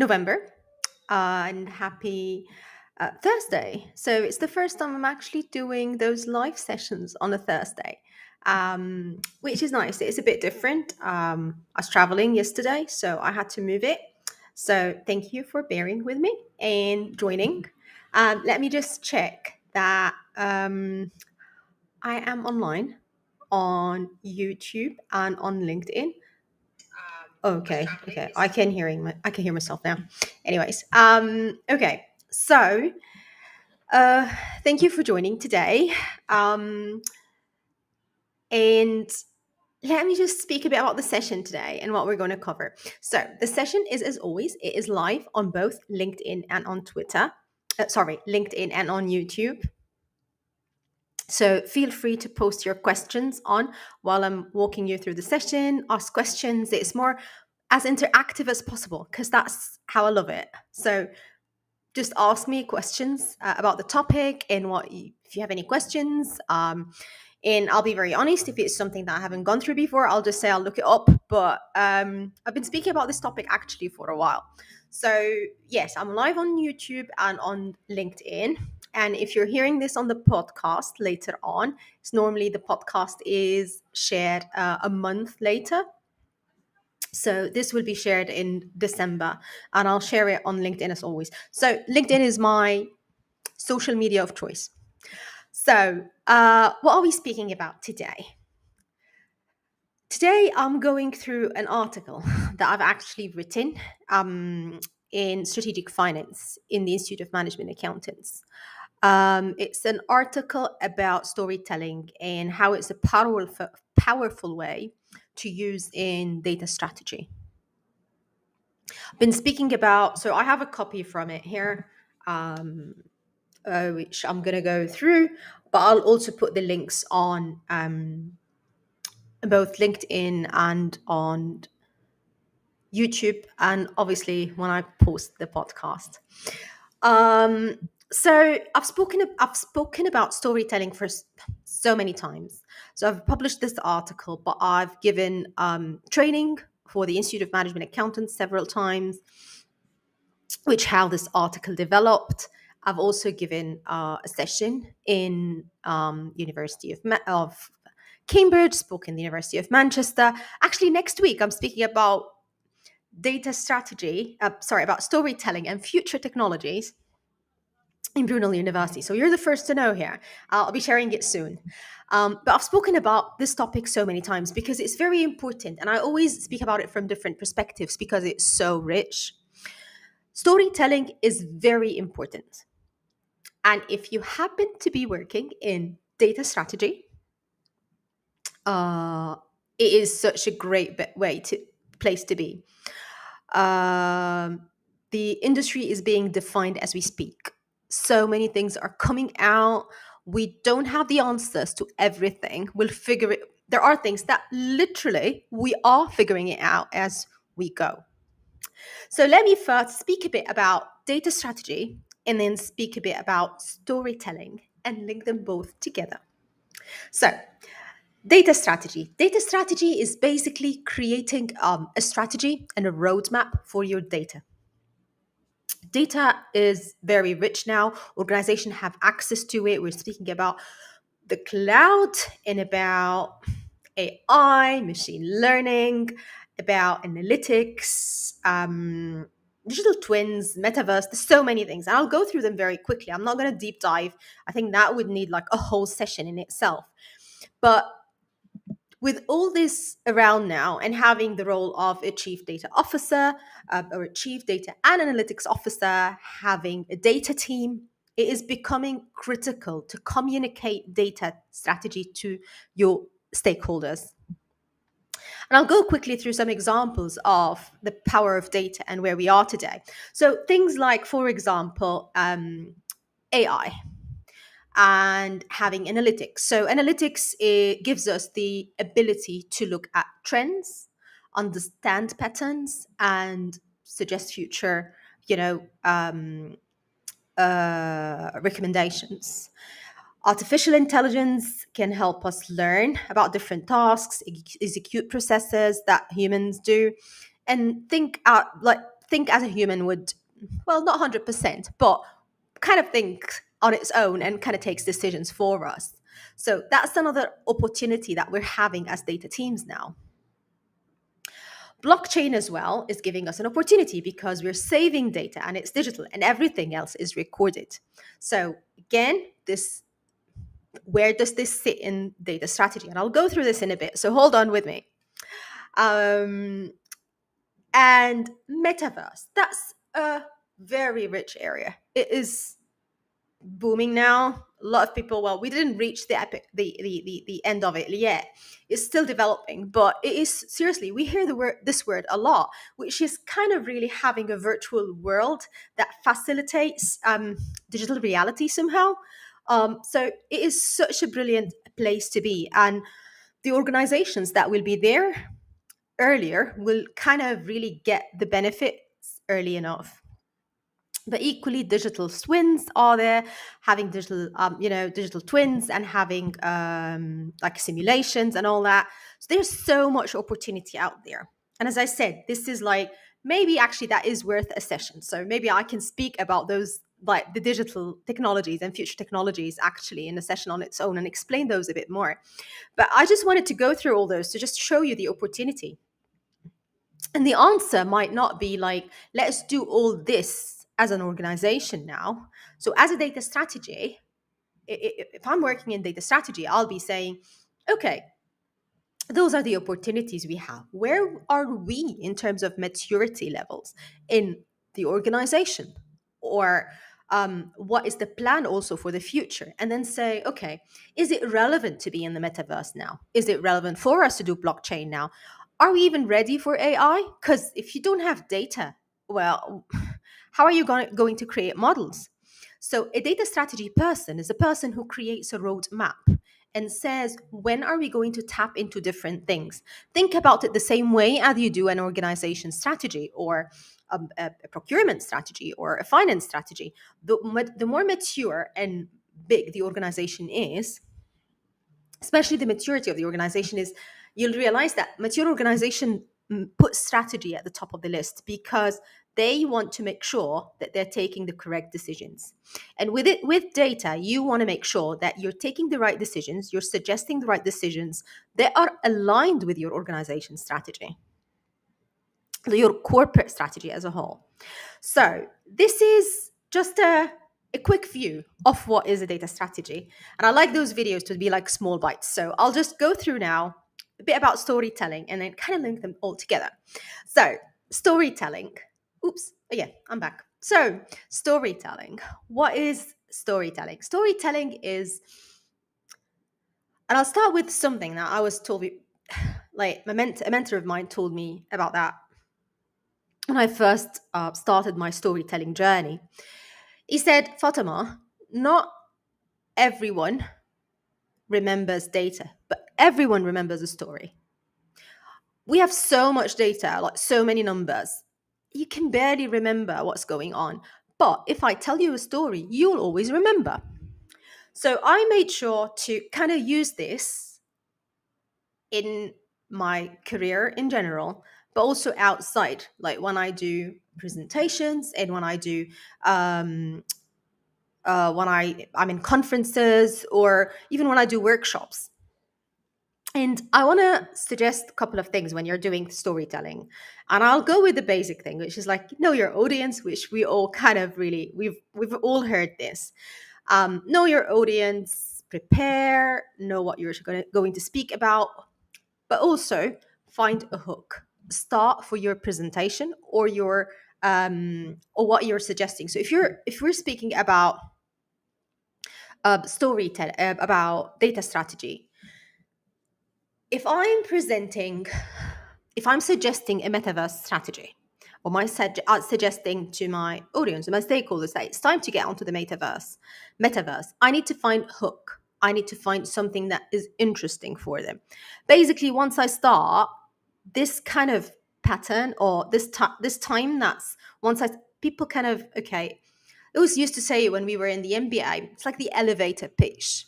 November uh, and happy uh, Thursday. So it's the first time I'm actually doing those live sessions on a Thursday, um, which is nice. It's a bit different. Um, I was traveling yesterday, so I had to move it. So thank you for bearing with me and joining. Um, let me just check that um, I am online on YouTube and on LinkedIn. Okay, okay. I can hearing my, I can hear myself now. Anyways, um, okay. So, uh, thank you for joining today. Um, and let me just speak a bit about the session today and what we're going to cover. So, the session is, as always, it is live on both LinkedIn and on Twitter. Uh, sorry, LinkedIn and on YouTube. So feel free to post your questions on while I'm walking you through the session. Ask questions. It's more as interactive as possible because that's how I love it. So just ask me questions uh, about the topic and what you, if you have any questions. Um, and I'll be very honest, if it's something that I haven't gone through before, I'll just say I'll look it up. But um, I've been speaking about this topic actually for a while. So, yes, I'm live on YouTube and on LinkedIn. And if you're hearing this on the podcast later on, it's normally the podcast is shared uh, a month later. So this will be shared in December, and I'll share it on LinkedIn as always. So LinkedIn is my social media of choice. So, uh, what are we speaking about today? Today, I'm going through an article that I've actually written um, in strategic finance in the Institute of Management Accountants. Um, it's an article about storytelling and how it's a powerful, powerful way to use in data strategy. I've been speaking about, so I have a copy from it here, um, uh, which I'm going to go through, but I'll also put the links on um, both LinkedIn and on YouTube, and obviously when I post the podcast. Um, so I've spoken I've spoken about storytelling for so many times. So I've published this article, but I've given um, training for the Institute of Management Accountants several times, which how this article developed. I've also given uh, a session in um, University of, Ma- of Cambridge, spoken the University of Manchester. Actually, next week I'm speaking about data strategy. Uh, sorry, about storytelling and future technologies in Brunel University. So you're the first to know here. I'll be sharing it soon. Um, but I've spoken about this topic so many times because it's very important. And I always speak about it from different perspectives because it's so rich. Storytelling is very important. And if you happen to be working in data strategy, uh, it is such a great way to place to be. Um, the industry is being defined as we speak so many things are coming out. We don't have the answers to everything. We'll figure it. There are things that literally we are figuring it out as we go. So let me first speak a bit about data strategy and then speak a bit about storytelling and link them both together. So, data strategy. Data strategy is basically creating um, a strategy and a roadmap for your data data is very rich now. Organizations have access to it. We're speaking about the cloud and about ai machine learning about analytics um, digital twins metaverse. There's so many things and i'll go through them very quickly. I'm not going to deep dive. I think that would need like a whole session in itself. But with all this around now and having the role of a chief data officer uh, or a chief data and analytics officer, having a data team, it is becoming critical to communicate data strategy to your stakeholders. And I'll go quickly through some examples of the power of data and where we are today. So, things like, for example, um, AI and having analytics. So analytics gives us the ability to look at trends, understand patterns, and suggest future, you know, um, uh, recommendations. Artificial intelligence can help us learn about different tasks, execute processes that humans do, and think out like think as a human would well not 100% but kind of think on its own and kind of takes decisions for us. So that's another opportunity that we're having as data teams now. Blockchain as well is giving us an opportunity because we're saving data and it's digital and everything else is recorded. So again this where does this sit in data strategy? And i'll go through this in a bit so hold on with me. Um, and metaverse that's a very rich area. It is booming now a lot of people well we didn't reach the epic the, the the the end of it yet. It's still developing but it is seriously we hear the word this word a lot which is kind of really having a virtual world that facilitates um, digital reality somehow. Um, so it is such a brilliant place to be and the organizations that will be there earlier will kind of really get the benefits early enough but equally digital twins are there. Having digital um, you know digital twins and having um, like simulations and all that. So there's so much opportunity out there. And as i said this is like maybe actually that is worth a session. So maybe i can speak about those like the digital technologies and future technologies actually in a session on its own and explain those a bit more. But i just wanted to go through all those to just show you the opportunity. And the answer might not be like let's do all this as an organization now. So, as a data strategy, if I'm working in data strategy, I'll be saying, okay, those are the opportunities we have. Where are we in terms of maturity levels in the organization? Or um, what is the plan also for the future? And then say, okay, is it relevant to be in the metaverse now? Is it relevant for us to do blockchain now? Are we even ready for AI? Because if you don't have data, well, how are you going to create models? So, a data strategy person is a person who creates a roadmap and says, when are we going to tap into different things? Think about it the same way as you do an organization strategy or a, a, a procurement strategy or a finance strategy. The, the more mature and big the organization is, especially the maturity of the organization is, you'll realize that mature organization mm, put strategy at the top of the list because they want to make sure that they're taking the correct decisions. And with it with data you want to make sure that you're taking the right decisions you're suggesting the right decisions that are aligned with your organization strategy your corporate strategy as a whole. So this is just a a quick view of what is a data strategy and i like those videos to be like small bites. So i'll just go through now a bit about storytelling and then kind of link them all together. So storytelling oops, oh, yeah, I'm back. So, storytelling. What is storytelling? Storytelling is, and I'll start with something that I was told, like my ment- a mentor of mine told me about that when I first uh, started my storytelling journey. He said, Fatima, not everyone remembers data, but everyone remembers a story. We have so much data, like so many numbers, you can barely remember what's going on. But if I tell you a story, you'll always remember. So I made sure to kind of use this in my career in general, but also outside, like when I do presentations and when I do um, uh, when I I'm in conferences or even when I do workshops. And I want to suggest a couple of things when you're doing storytelling. And I'll go with the basic thing, which is like know your audience, which we all kind of really we've we've all heard this. Um, know your audience, prepare, know what you're going to, going to speak about, but also find a hook. Start for your presentation or your um, or what you're suggesting. So if you're if we're speaking about uh, storytelling uh, about data strategy, if I'm presenting, if I'm suggesting a metaverse strategy, or my uh, suggesting to my audience, my stakeholders that it's time to get onto the metaverse, metaverse, I need to find hook. I need to find something that is interesting for them. Basically, once I start this kind of pattern or this time, this time that's once I people kind of okay. It was used to say when we were in the MBA, it's like the elevator pitch.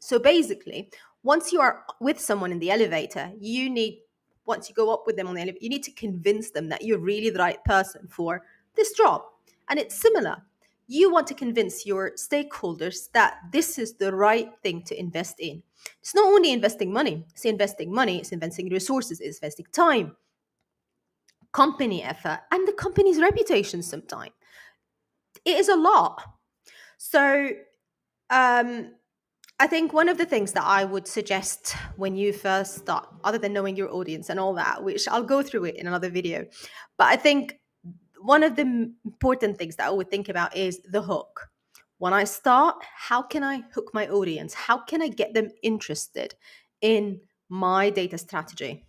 So basically, once you are with someone in the elevator, you need once you go up with them on the elevator, you need to convince them that you're really the right person for this job. And it's similar. You want to convince your stakeholders that this is the right thing to invest in. It's not only investing money, it's investing money, it's investing resources, it's investing time, company effort, and the company's reputation sometimes. It is a lot. So um, I think one of the things that I would suggest when you first start, other than knowing your audience and all that, which I'll go through it in another video, but I think one of the important things that I would think about is the hook. When I start, how can I hook my audience? How can I get them interested in my data strategy?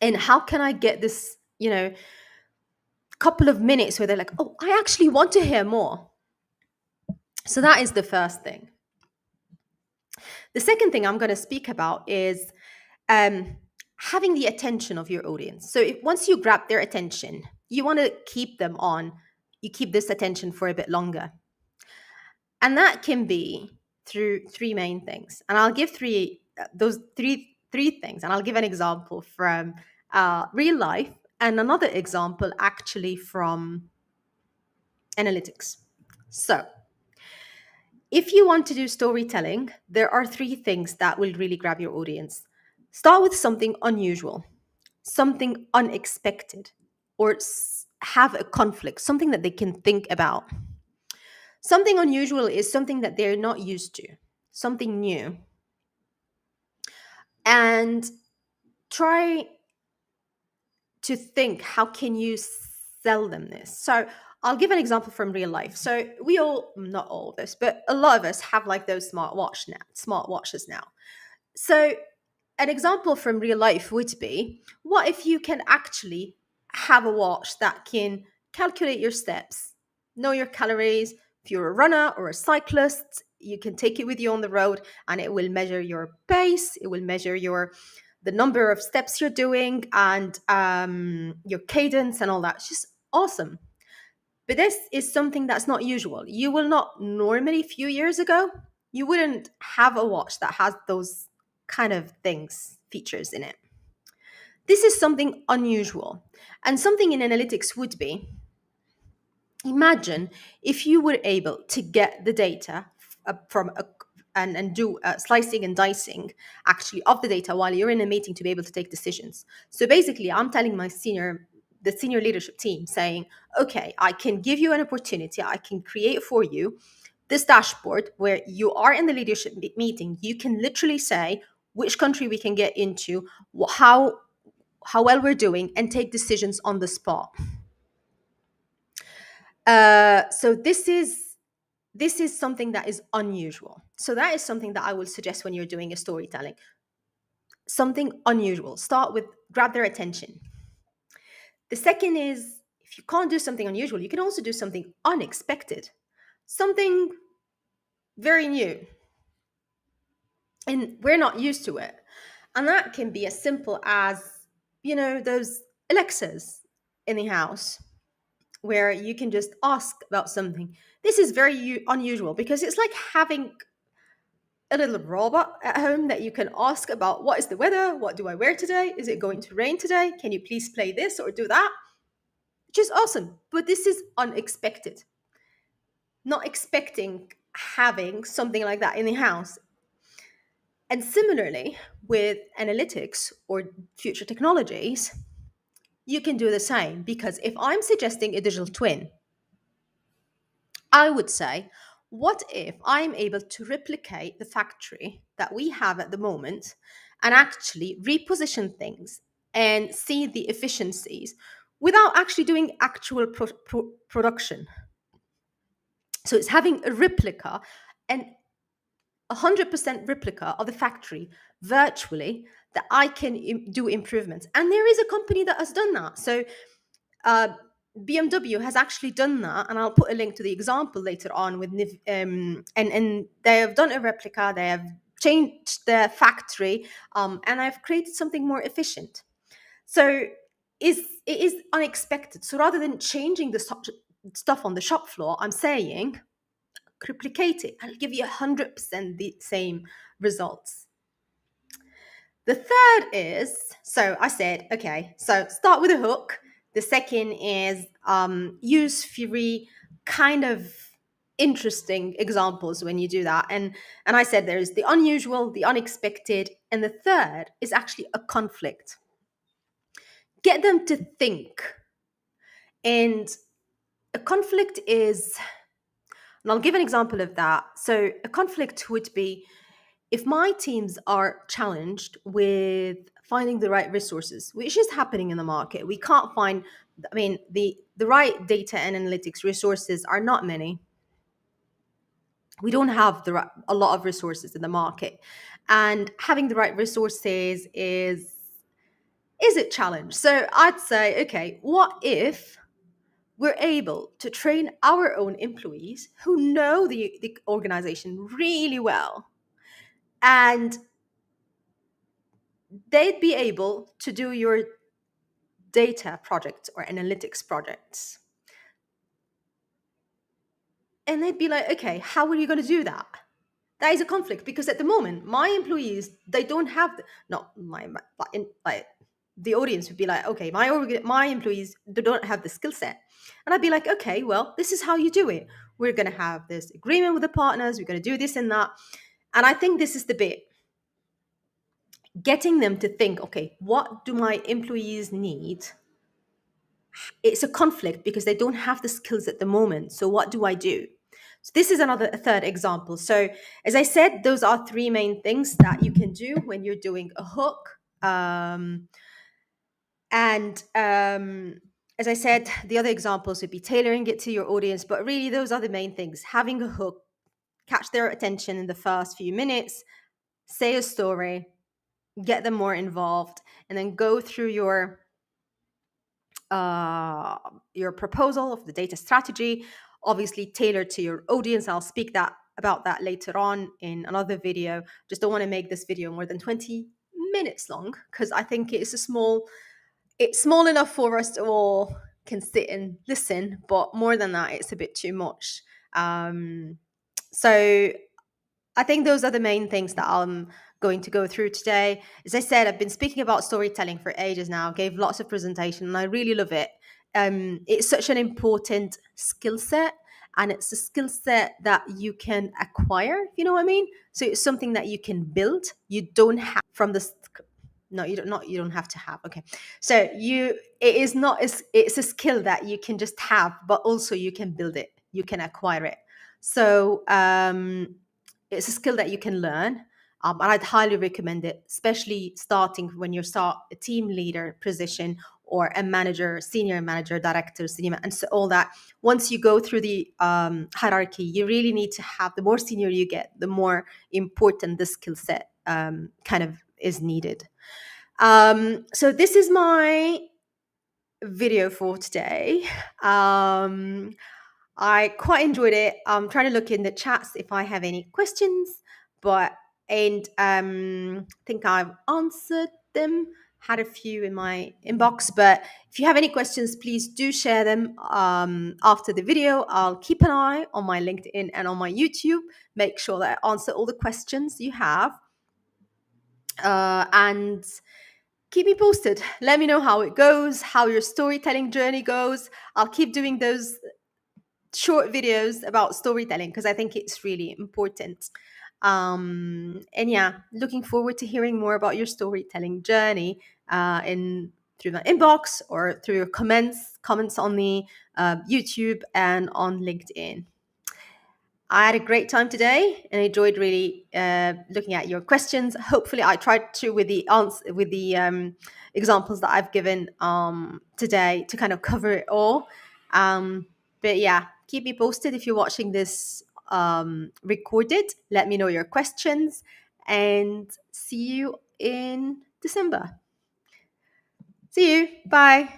And how can I get this, you know, couple of minutes where they're like, oh, I actually want to hear more? So that is the first thing. The second thing I'm going to speak about is um, having the attention of your audience. So if, once you grab their attention, you want to keep them on, you keep this attention for a bit longer. And that can be through three main things. And I'll give three uh, those three three things and I'll give an example from uh, real life and another example actually from analytics. So, if you want to do storytelling, there are three things that will really grab your audience. Start with something unusual, something unexpected, or have a conflict, something that they can think about. Something unusual is something that they're not used to, something new. And try to think how can you sell them this? So I'll give an example from real life. So we all, not all of us, but a lot of us have like those smart watch now, smart watches now. So an example from real life would be, what if you can actually have a watch that can calculate your steps, know your calories. If you're a runner or a cyclist, you can take it with you on the road and it will measure your pace, it will measure your the number of steps you're doing and um, your cadence and all that. It's just awesome. But this is something that's not usual. You will not normally, a few years ago, you wouldn't have a watch that has those kind of things, features in it. This is something unusual. And something in analytics would be imagine if you were able to get the data uh, from a and, and do uh, slicing and dicing actually of the data while you're in a meeting to be able to take decisions. So basically, I'm telling my senior the senior leadership team saying, okay, I can give you an opportunity, I can create for you this dashboard where you are in the leadership meeting. You can literally say which country we can get into, how how well we're doing, and take decisions on the spot. Uh, so this is this is something that is unusual. So that is something that I will suggest when you're doing a storytelling. Something unusual. Start with grab their attention the second is if you can't do something unusual, you can also do something unexpected, something very new. And we're not used to it. And that can be as simple as, you know, those Alexas in the house where you can just ask about something. This is very u- unusual because it's like having a little robot at home that you can ask about what is the weather? What do I wear today? Is it going to rain today? Can you please play this or do that? Which is awesome. But this is unexpected. Not expecting having something like that in the house. And similarly, with analytics or future technologies, you can do the same because if I'm suggesting a digital twin, I would say, what if I'm able to replicate the factory that we have at the moment and actually reposition things and see the efficiencies without actually doing actual pro- pro- production? So it's having a replica and 100% replica of the factory virtually that I can Im- do improvements. And there is a company that has done that. So uh, BMW has actually done that, and I'll put a link to the example later on with um, and and they have done a replica. They have changed their factory, um, and I've created something more efficient. So is it is unexpected. So rather than changing the stuff on the shop floor, I'm saying replicate it. I'll give you hundred percent the same results. The third is so I said, okay, so start with a hook. The second is um, use Fury kind of interesting examples when you do that. And and i said there's the unusual the unexpected and the third is actually a conflict. Get them to think. And a conflict is and i'll give an example of that. So a conflict would be if my teams are challenged with finding the right resources which is happening in the market. We can't find i mean the the right data and analytics resources are not many. We don't have the right, a lot of resources in the market. And having the right resources is is a challenge. So i'd say okay what if we're able to train our own employees who know the, the organization really well? And they'd be able to do your data projects or analytics projects. And they'd be like okay how are you going to do that? That is a conflict because at the moment my employees they don't have the, not my but in like the audience would be like okay my my employees don't have the skill set. And i'd be like okay well this is how you do it. We're going to have this agreement with the partners. We're going to do this and that. And i think this is the bit getting them to think okay what do my employees need it's a conflict because they don't have the skills at the moment so what do i do so this is another third example. So as I said, those are three main things that you can do when you're doing a hook. Um, and um, as I said, the other examples would be tailoring it to your audience, but really those are the main things. Having a hook, catch their attention in the first few minutes, say a story, get them more involved, and then go through your uh, your proposal of the data strategy obviously tailored to your audience. I'll speak that about that later on in another video. Just don't want to make this video more than 20 minutes long because I think it's a small it's small enough for us to all can sit and listen, but more than that, it's a bit too much. Um, so I think those are the main things that I'm going to go through today. As I said, I've been speaking about storytelling for ages now, gave lots of presentation, and I really love it. Um, it's such an important skill set and it's a skill set that you can acquire if you know what i mean. So it's something that you can build. You don't have from the no you don't not you don't have to have okay. So you it is not it's, it's a skill that you can just have but also you can build it. You can acquire it. So um it's a skill that you can learn um, and I'd highly recommend it, especially starting when you start a team leader position or a manager, senior manager, director, senior, and so all that. Once you go through the um, hierarchy, you really need to have the more senior you get, the more important the skill set um, kind of is needed. Um, so this is my video for today. Um, I quite enjoyed it. I'm trying to look in the chats if I have any questions, but and um, I think I've answered them had a few in my inbox, but if you have any questions, please do share them um, after the video. I'll keep an eye on my LinkedIn and on my YouTube, make sure that I answer all the questions you have. Uh, and keep me posted. Let me know how it goes, how your storytelling journey goes. I'll keep doing those short videos about storytelling because I think it's really important. Um, and yeah, looking forward to hearing more about your storytelling journey uh, in through the inbox or through your comments, comments on the uh, YouTube and on LinkedIn. I had a great time today and enjoyed really uh, looking at your questions. Hopefully, I tried to with the answer with the um, examples that I've given um, today to kind of cover it all. Um, but yeah, keep me posted if you're watching this um, recorded. Let me know your questions and see you in December. See you. Bye.